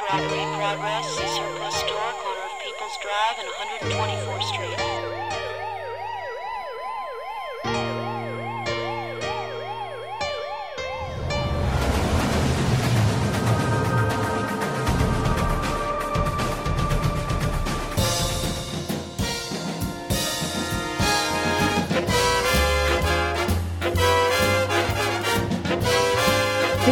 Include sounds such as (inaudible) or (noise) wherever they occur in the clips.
Robbery in progress. See surplus store, corner of People's Drive and 124th Street.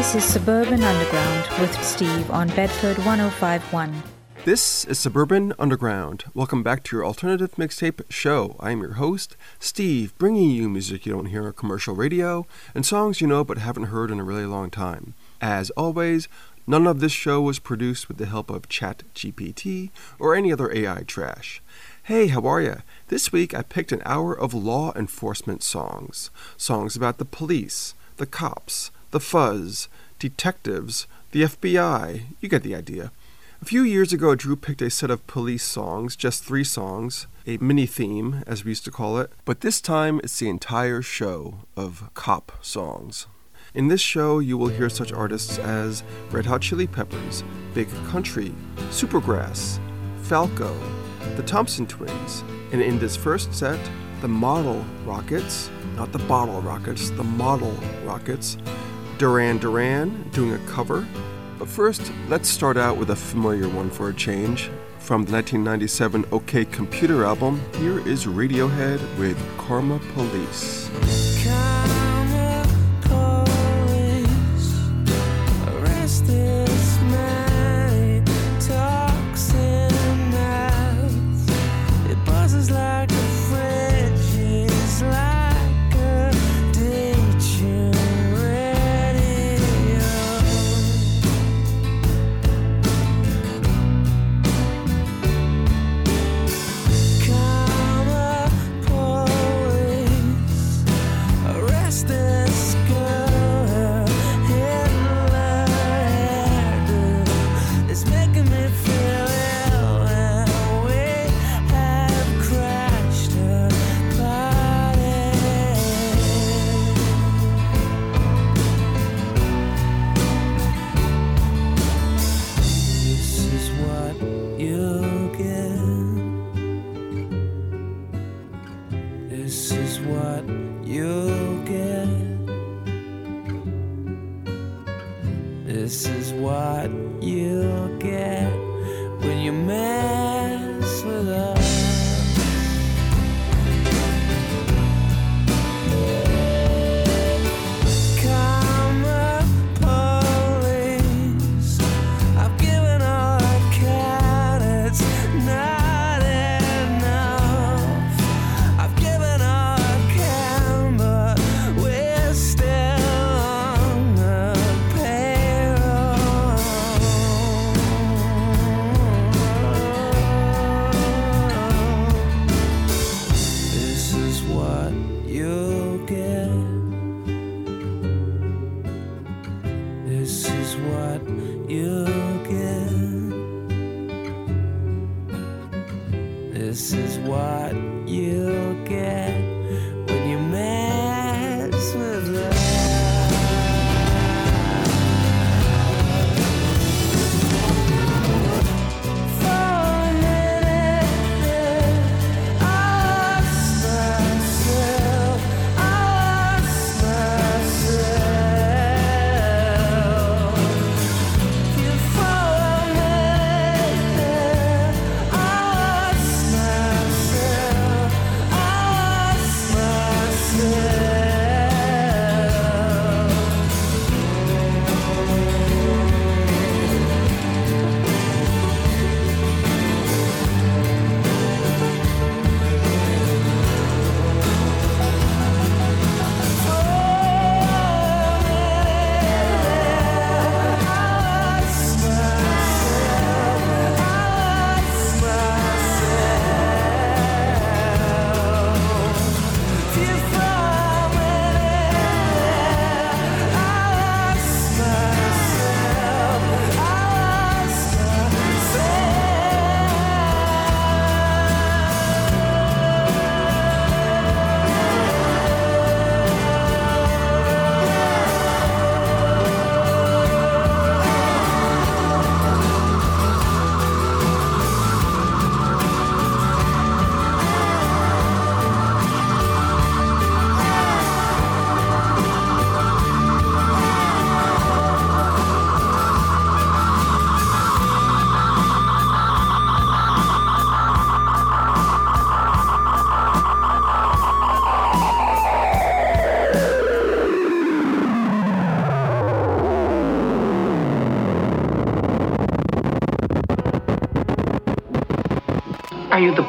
This is Suburban Underground with Steve on Bedford 1051. This is Suburban Underground. Welcome back to your alternative mixtape show. I am your host, Steve, bringing you music you don't hear on commercial radio and songs you know but haven't heard in a really long time. As always, none of this show was produced with the help of ChatGPT or any other AI trash. Hey, how are ya? This week I picked an hour of law enforcement songs. Songs about the police, the cops, the fuzz, detectives, the FBI. You get the idea. A few years ago, Drew picked a set of police songs, just three songs, a mini theme, as we used to call it, but this time it's the entire show of cop songs. In this show, you will hear such artists as Red Hot Chili Peppers, Big Country, Supergrass, Falco, the Thompson Twins, and in this first set, the Model Rockets, not the Bottle Rockets, the Model Rockets, Duran Duran doing a cover. But first, let's start out with a familiar one for a change. From the 1997 OK Computer album, here is Radiohead with Karma Police.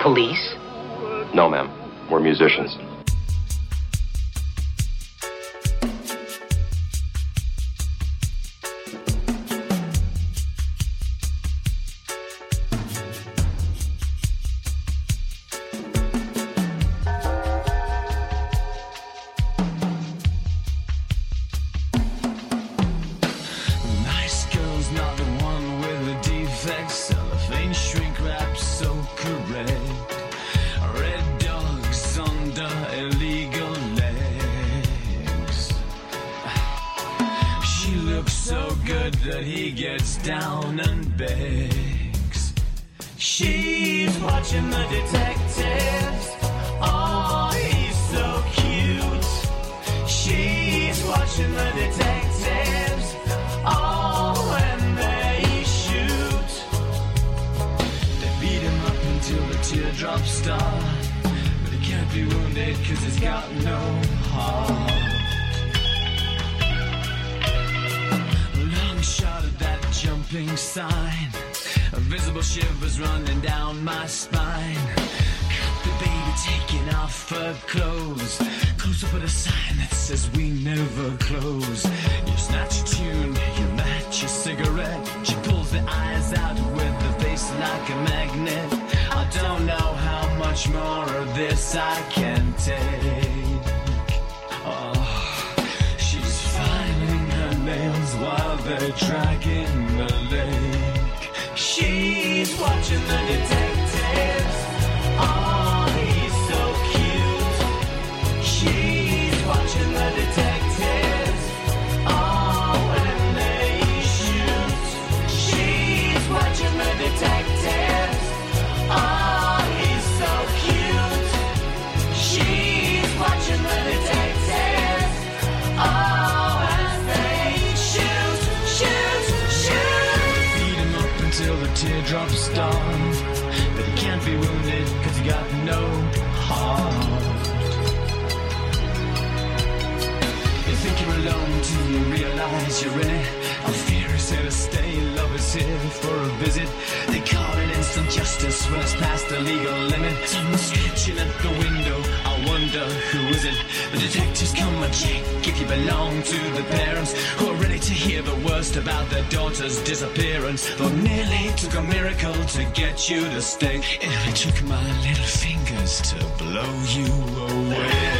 Police? Teardrops start. But he can't be wounded cause he got no heart. You think you're alone till you realize you're in it. Here to stay, love is here for a visit. They call it instant justice when it's past the legal limit. Someone scratching at the window, I wonder who is it? The detectives come and check if you belong to the parents who are ready to hear the worst about their daughter's disappearance. Though nearly took a miracle to get you to stay. It took my little fingers to blow you away.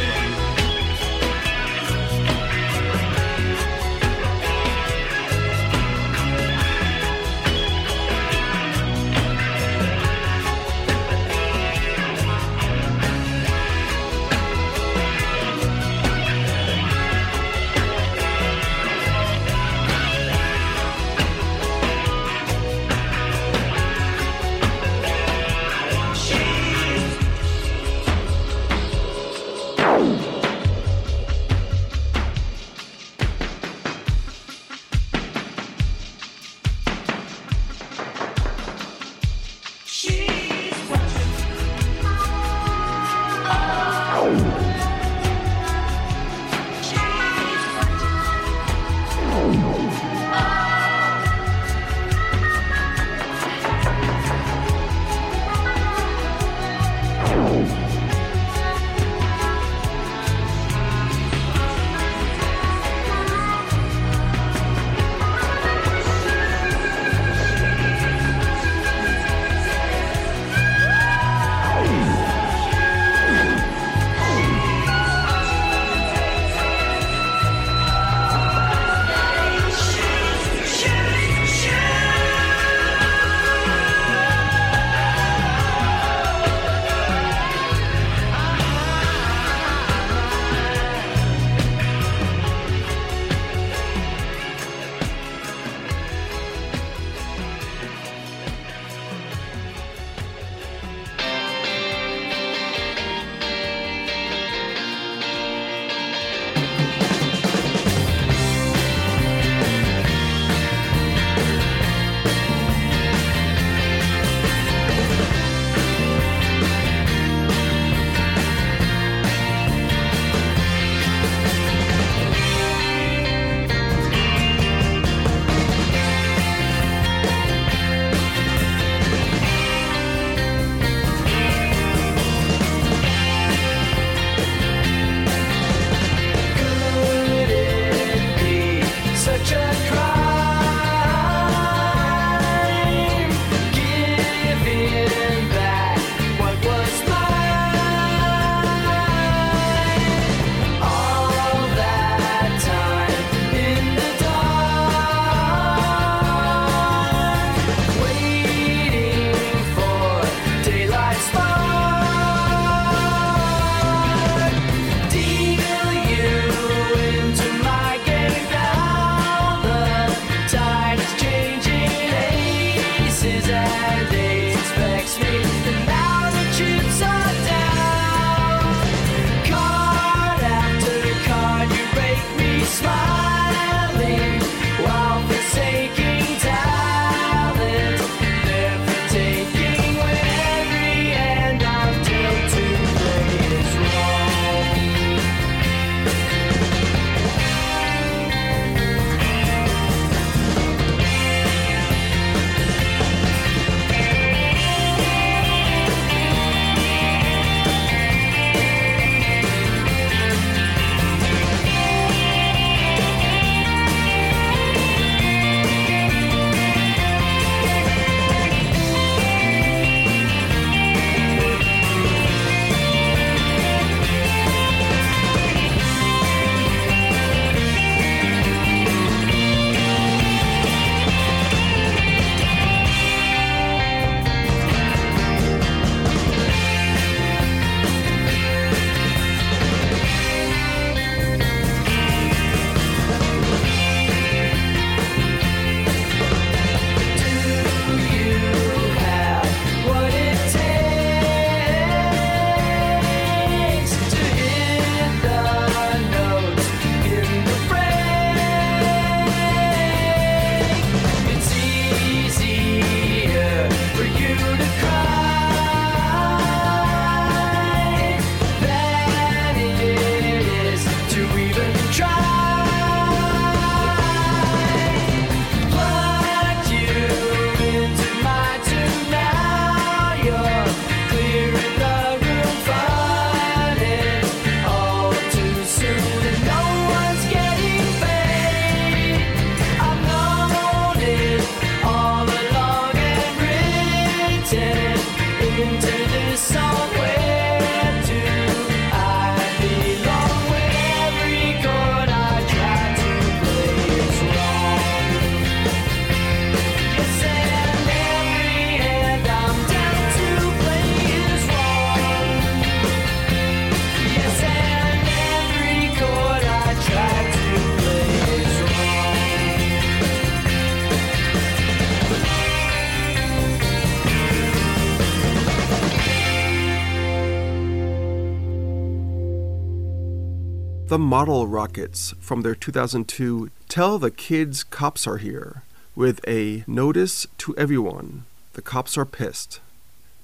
The Model Rockets from their 2002 Tell the Kids Cops Are Here with a notice to everyone. The cops are pissed.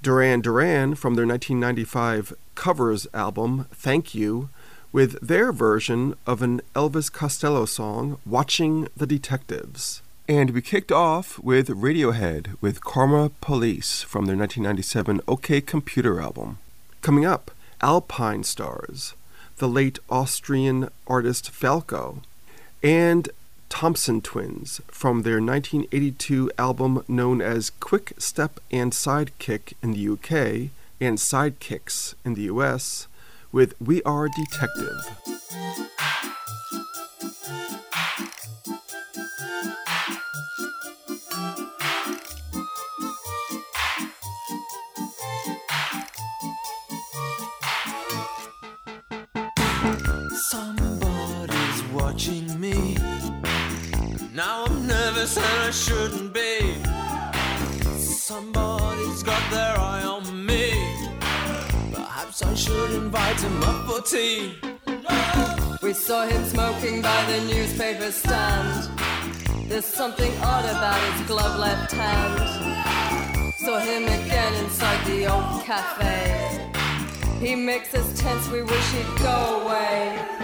Duran Duran from their 1995 covers album Thank You with their version of an Elvis Costello song, Watching the Detectives. And we kicked off with Radiohead with Karma Police from their 1997 OK Computer album. Coming up, Alpinestars, the late Austrian artist Falco, and Thompson Twins from their 1982 album known as Quick Step and Sidekick in the UK and Sidekicks in the US with We Are Detective. Watching me. Now I'm nervous and I shouldn't be. Somebody's got their eye on me. Perhaps I should invite him up for tea. We saw him smoking by the newspaper stand. There's something odd about his glove left hand. Saw him again inside the old cafe. He makes us tense, we wish he'd go away.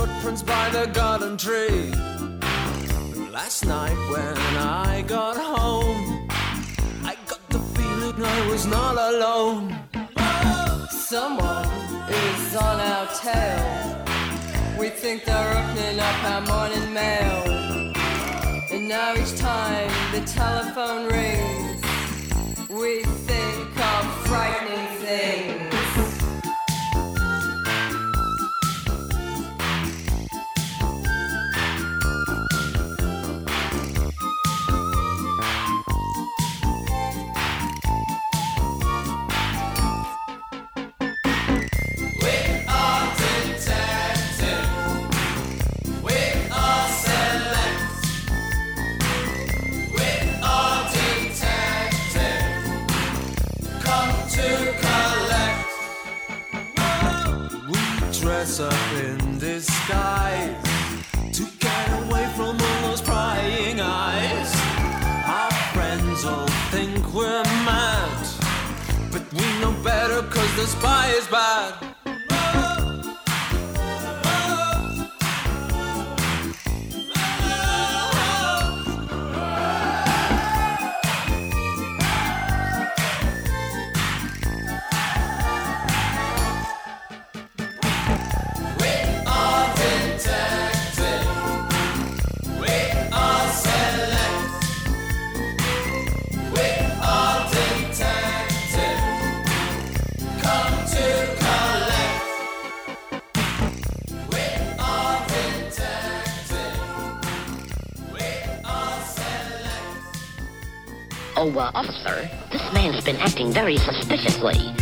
Footprints by the garden tree. Last night when I got home, I got the feeling I was not alone. Someone is on our tail. We think they're opening up our morning mail. And now each time the telephone rings, we think of frightening things. Dress up in disguise to get away from all those prying eyes. Our friends all think we're mad, but we know better cause the spy is bad. Officer, this man's been acting very suspiciously.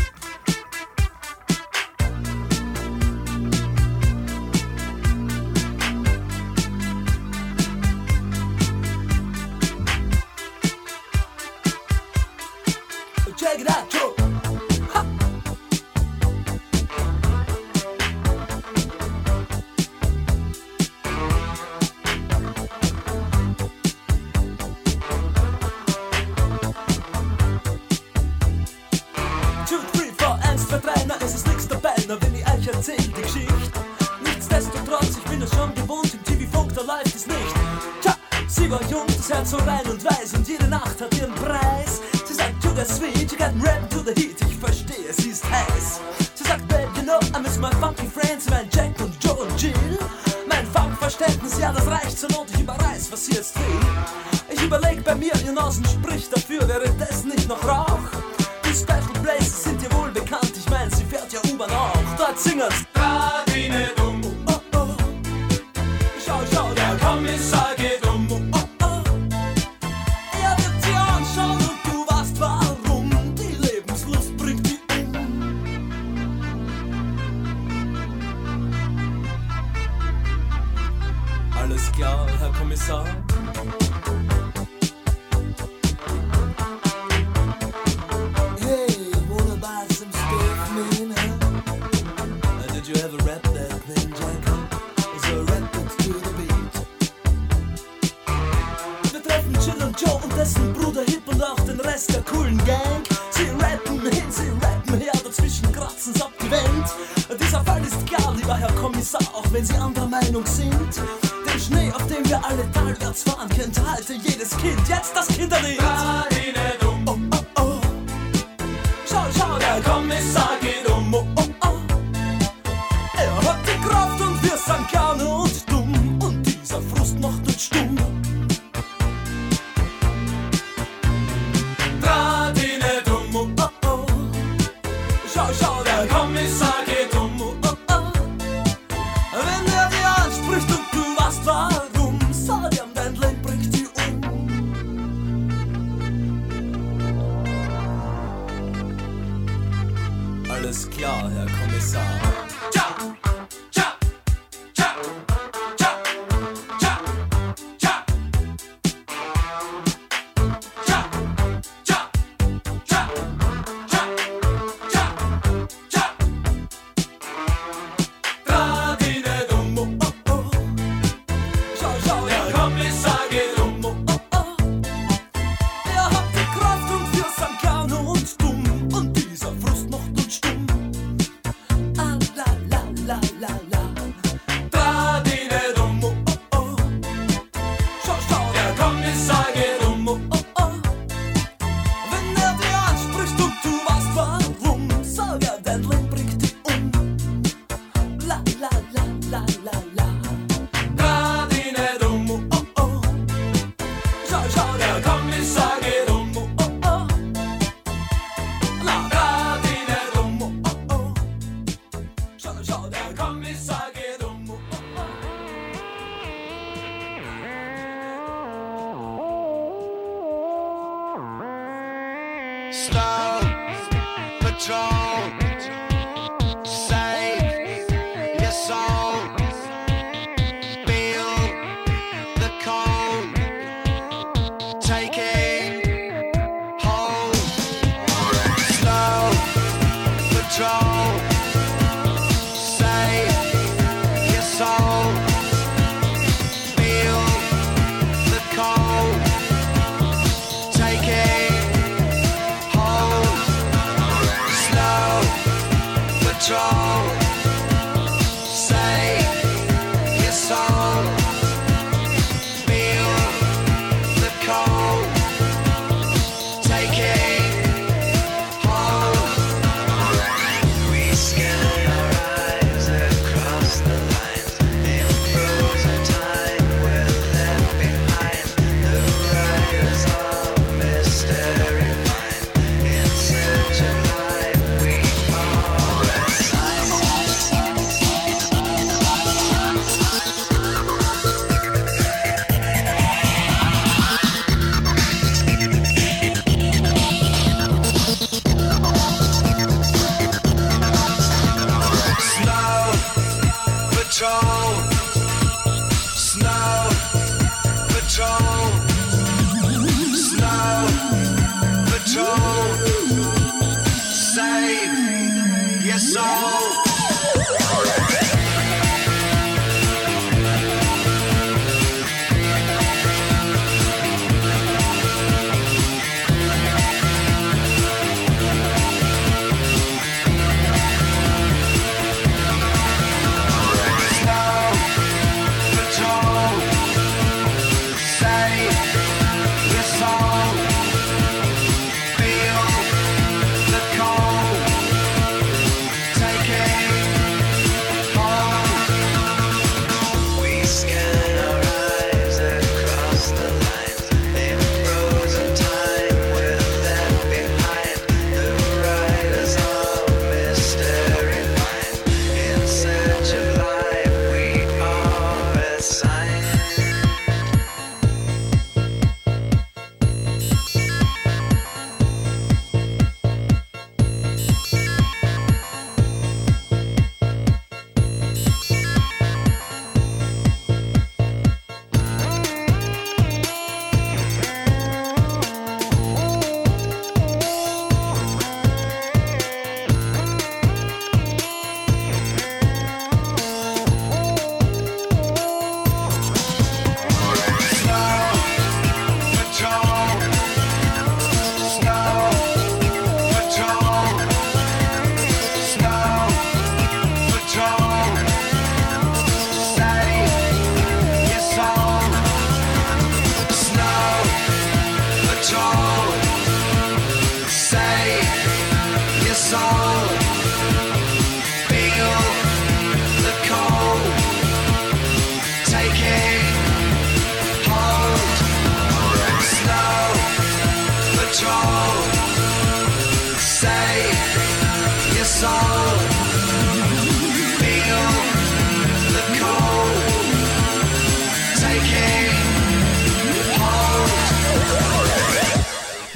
your soul.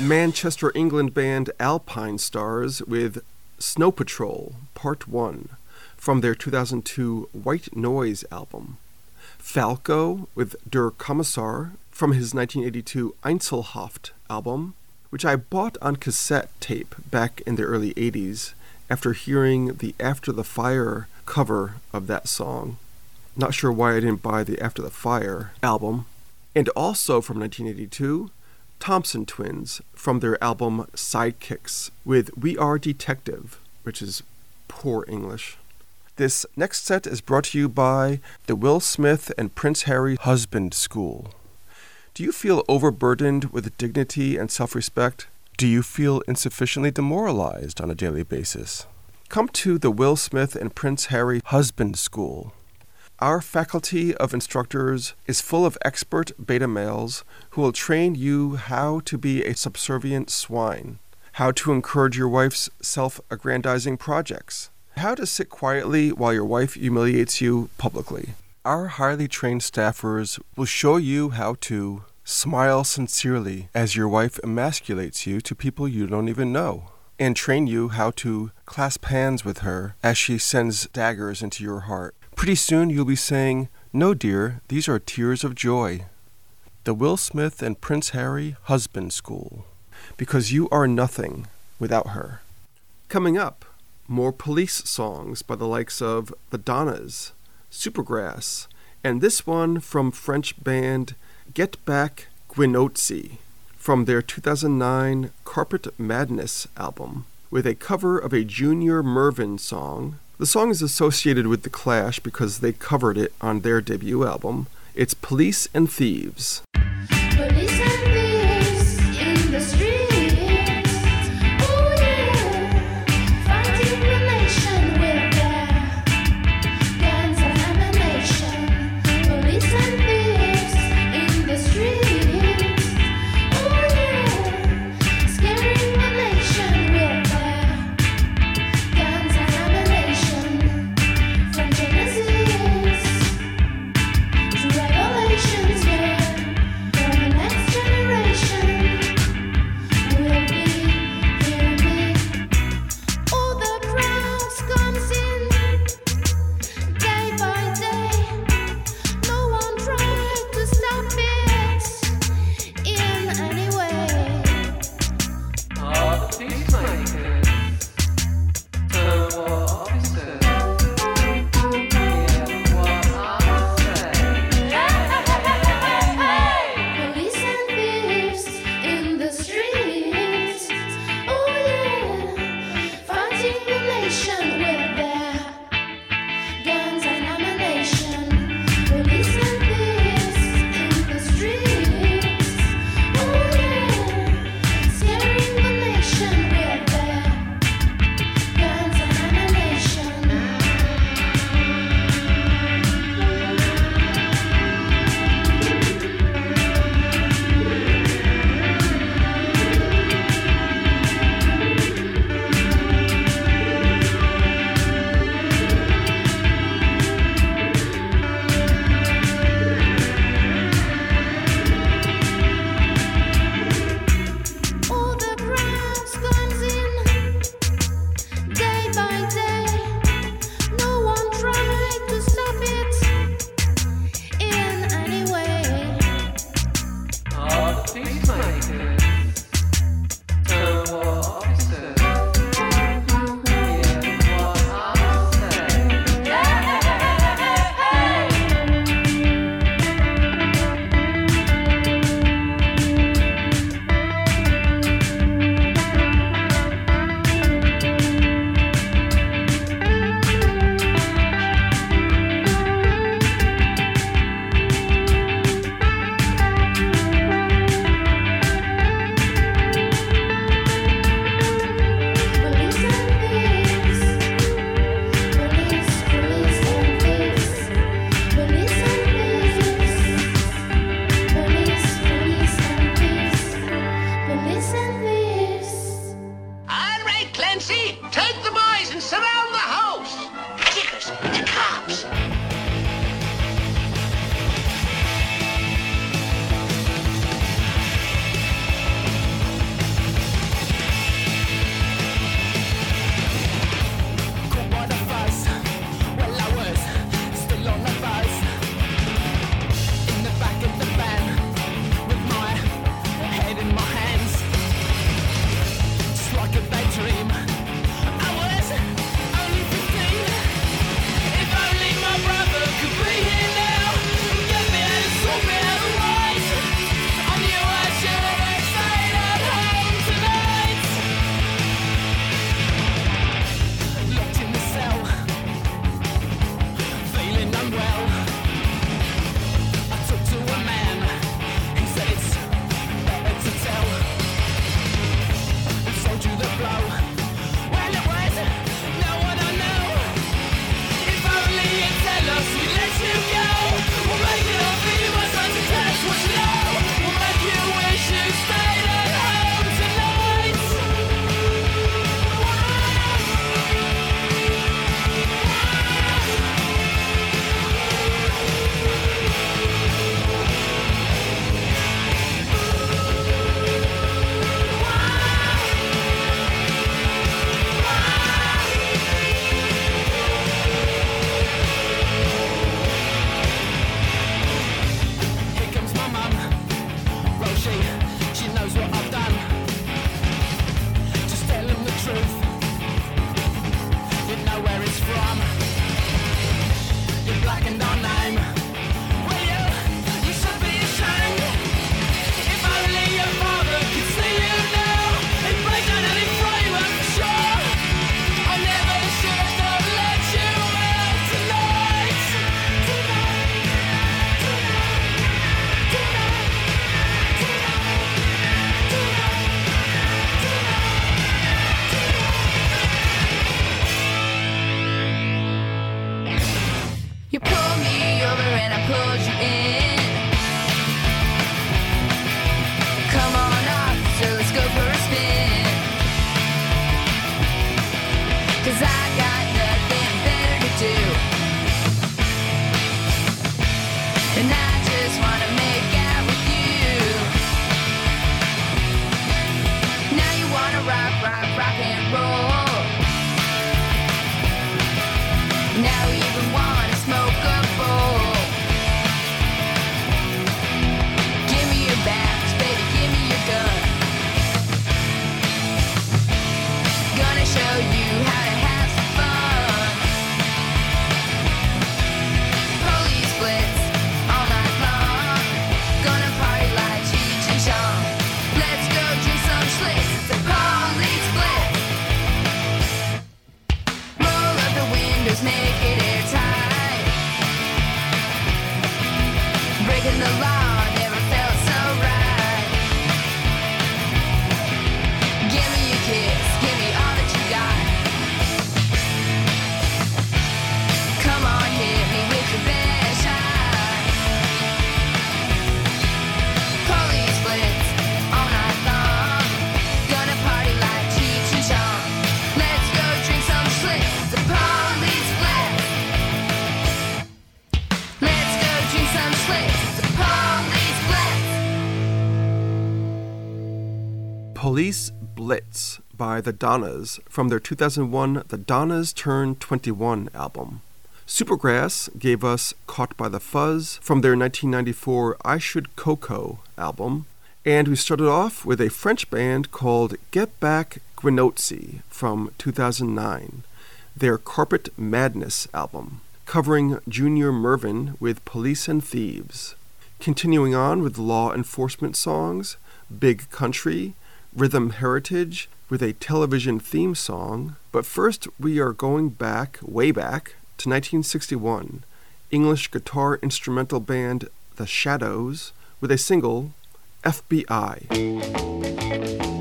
Manchester, England band Alpinestars with Snow Patrol Part 1 from their 2002 White Noise album. Falco with Der Kommissar from his 1982 Einzelhaft album, which I bought on cassette tape back in the early 80s after hearing the After the Fire cover of that song. Not sure why I didn't buy the After the Fire album. And also from 1982, Thompson Twins from their album Sidekicks with We Are Detective, which is poor English. This next set is brought to you by the Will Smith and Prince Harry Husband School. Do you feel overburdened with dignity and self respect? Do you feel insufficiently demoralized on a daily basis? Come to the Will Smith and Prince Harry Husband School. Our faculty of instructors is full of expert beta males who will train you how to be a subservient swine, how to encourage your wife's self aggrandizing projects, how to sit quietly while your wife humiliates you publicly. Our highly trained staffers will show you how to smile sincerely as your wife emasculates you to people you don't even know, and train you how to clasp hands with her as she sends daggers into your heart. Pretty soon you'll be saying, No, dear, these are tears of joy. The Will Smith and Prince Harry Husband School. Because you are nothing without her. Coming up, more police songs by the likes of The Donnas, Supergrass, and this one from French band Get Back Guinozzi from their 2009 Carpet Madness album with a cover of a Junior Murvin song. The song is associated with The Clash because they covered it on their debut album. It's Police and Thieves. The Donnas from their 2001 The Donnas Turn 21 album. Supergrass gave us Caught by the Fuzz from their 1994 I Should Coco album. And we started off with a French band called Get Back Guinozzi from 2009, their Carpet Madness album, covering Junior Murvin with Police and Thieves. Continuing on with law enforcement songs, Big Country, Rhythm Heritage with a television theme song. But first, we are going back, way back, to 1961. English guitar instrumental band The Shadows with a single, FBI.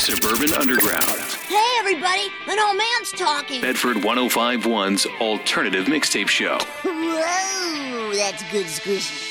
Suburban Underground. Hey, everybody, an old man's talking. Bedford 1051's alternative mixtape show. (laughs) Whoa, that's good squishy.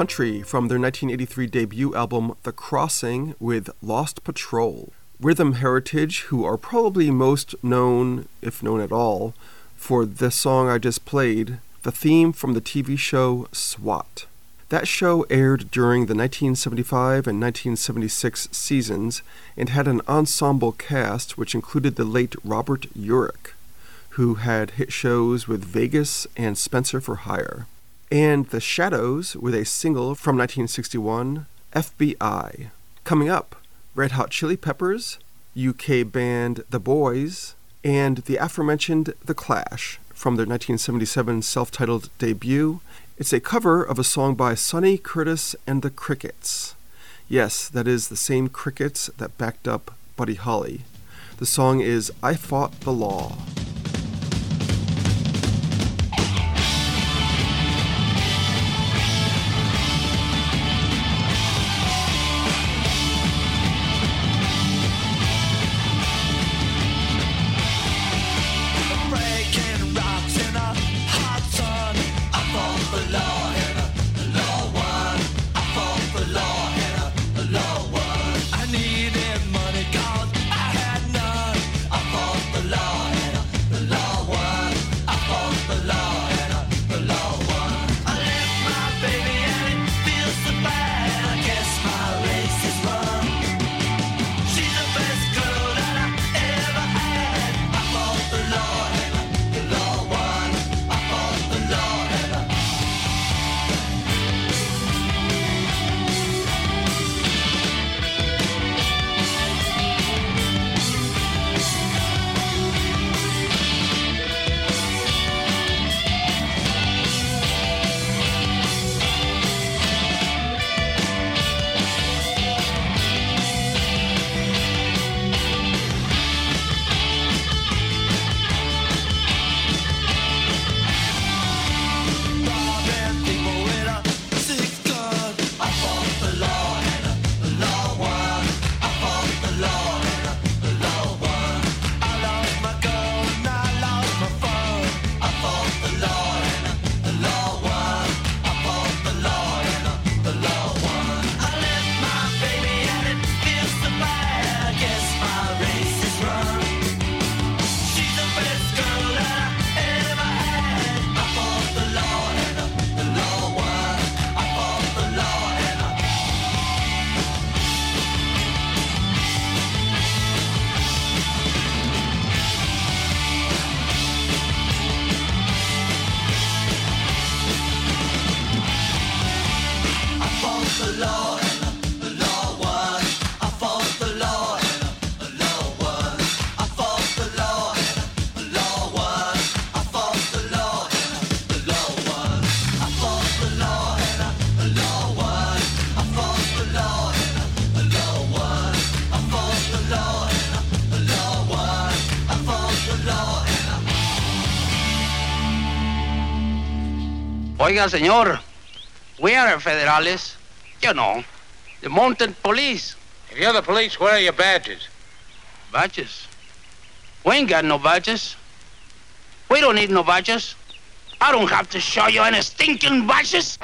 Country from their 1983 debut album The Crossing with Lost Patrol. Rhythm Heritage, who are probably most known, if known at all, for the song I just played, the theme from the TV show SWAT. That show aired during the 1975 and 1976 seasons and had an ensemble cast which included the late Robert Urich, who had hit shows with Vegas and Spencer for Hire and The Shadows with a single from 1961, FBI. Coming up, Red Hot Chili Peppers, UK band The Boys, and the aforementioned The Clash from their 1977 self titled debut. It's a cover of a song by Sonny Curtis and the Crickets. Yes, that is the same Crickets that backed up Buddy Holly. The song is I Fought the Law. Oiga, señor, we are federales. You know, the mounted police. If you're the police, where are your badges? Badges? We ain't got no badges. We don't need no badges. I don't have to show you any stinking badges.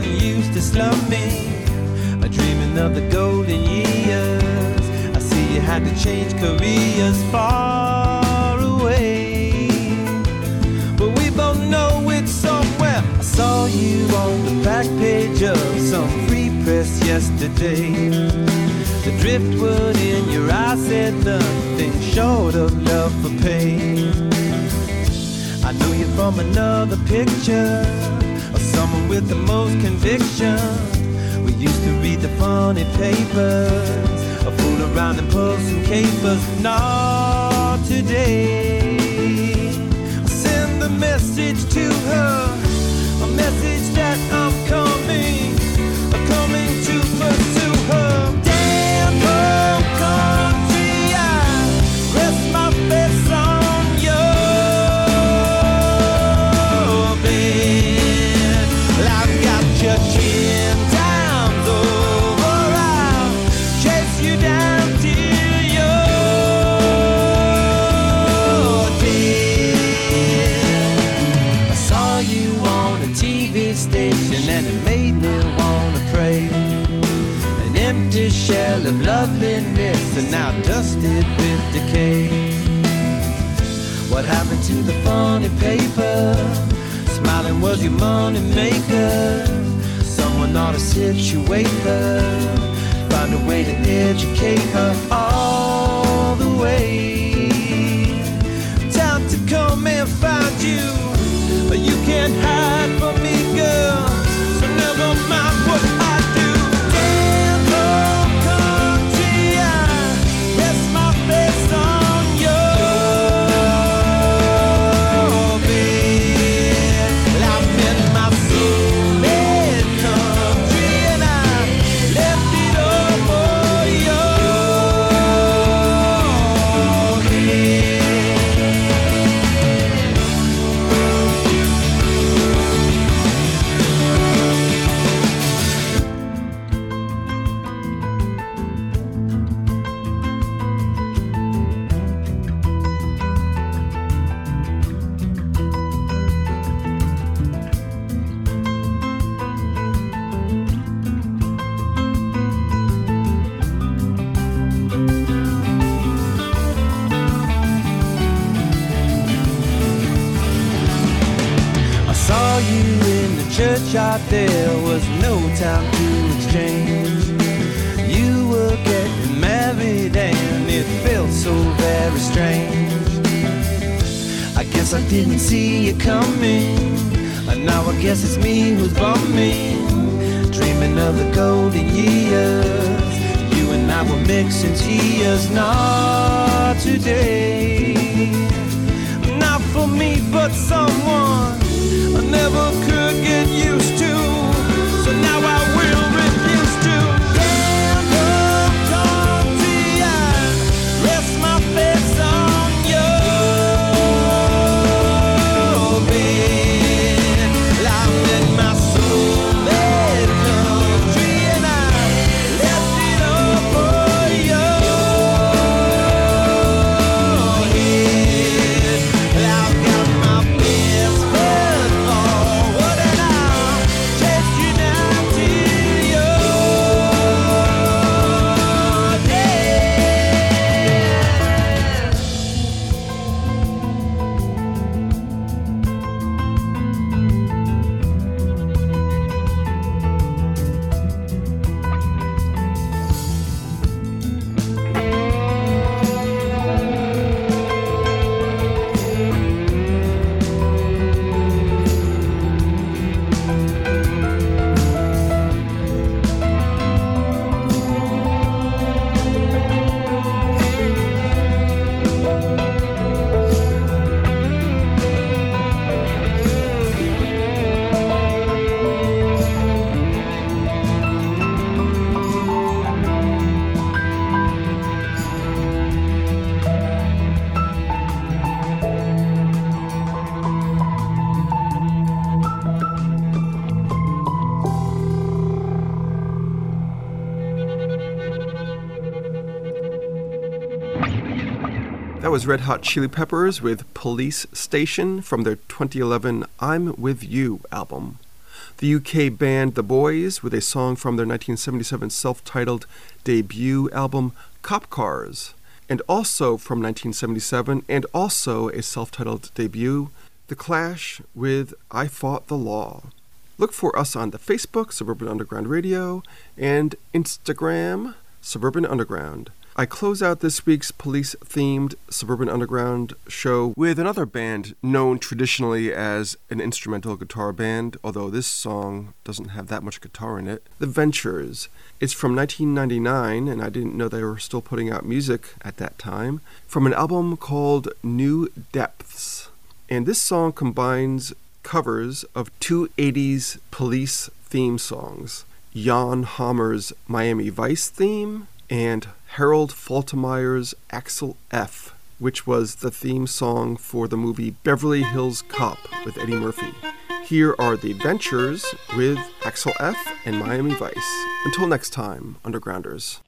Gotten used to slumming, or dreaming of the golden years. I see you had to change careers far away. But we both know it's somewhere. I saw you on the back page of some free press yesterday. The driftwood in your eyes said nothing short of love for pain. I know you from another picture with the most conviction. We used to read the funny papers, or fool around and pull some capers. Not today. I Send the message to her, a message that and now dusted with decay. What happened to the funny paper? Smiling was your money maker. Someone ought to situate her. Find a way to educate her all the way. Time to come and find you. But you can't hide from churchyard, there was no time to exchange. You were getting married and it felt so very strange. I guess I didn't see you coming, and now I guess it's me who's bumming. Dreaming of the golden years, you and I were mixing tears, not today. Not for me, but someone I never get used to. Was Red Hot Chili Peppers with Police Station from their 2011 I'm With You album. The UK band The Boys with a song from their 1977 self titled debut album Cop Cars. And also from 1977, and also a self titled debut, The Clash with I Fought the Law. Look for us on the Facebook, Suburban Underground Radio, and Instagram, Suburban Underground. I close out this week's police themed Suburban Underground show with another band known traditionally as an instrumental guitar band, although this song doesn't have that much guitar in it. The Ventures. It's from 1999, and I didn't know they were still putting out music at that time, from an album called New Depths. And this song combines covers of two 80s police theme songs Jan Hammer's Miami Vice theme and Harold Faltermeyer's Axel F, which was the theme song for the movie Beverly Hills Cop with Eddie Murphy. Here are the Ventures with Axel F and Miami Vice. Until next time, Undergrounders.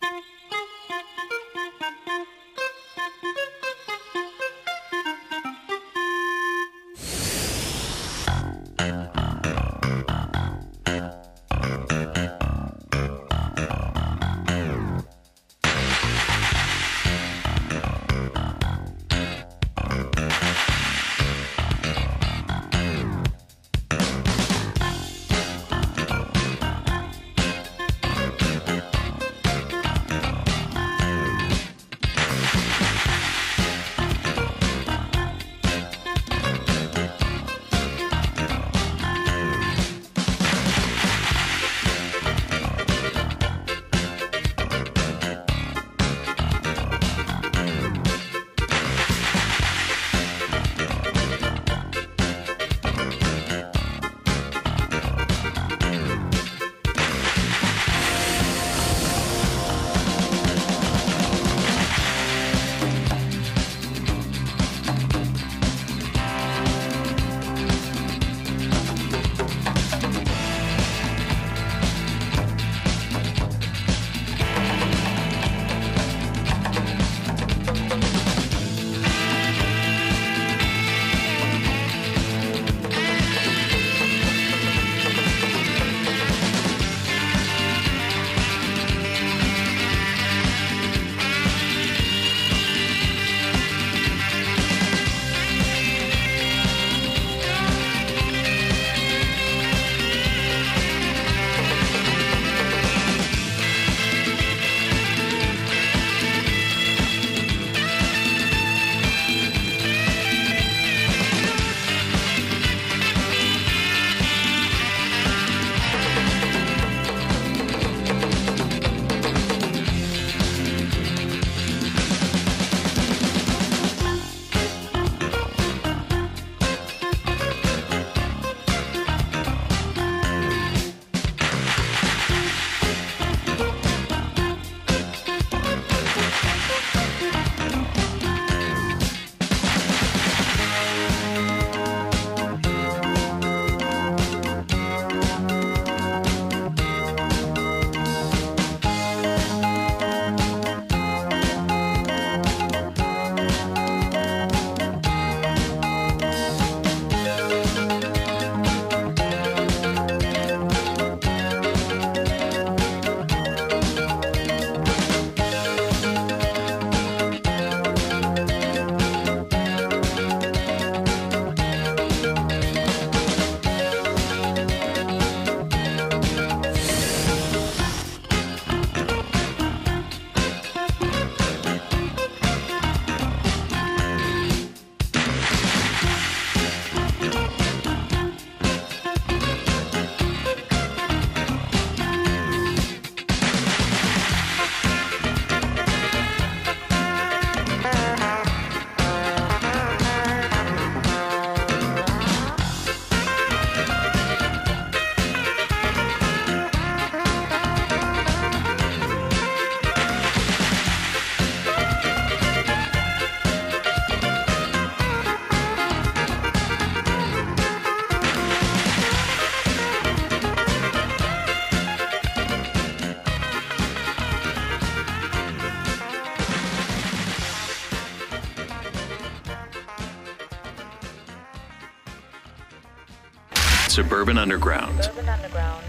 Suburban Underground. Suburban Underground.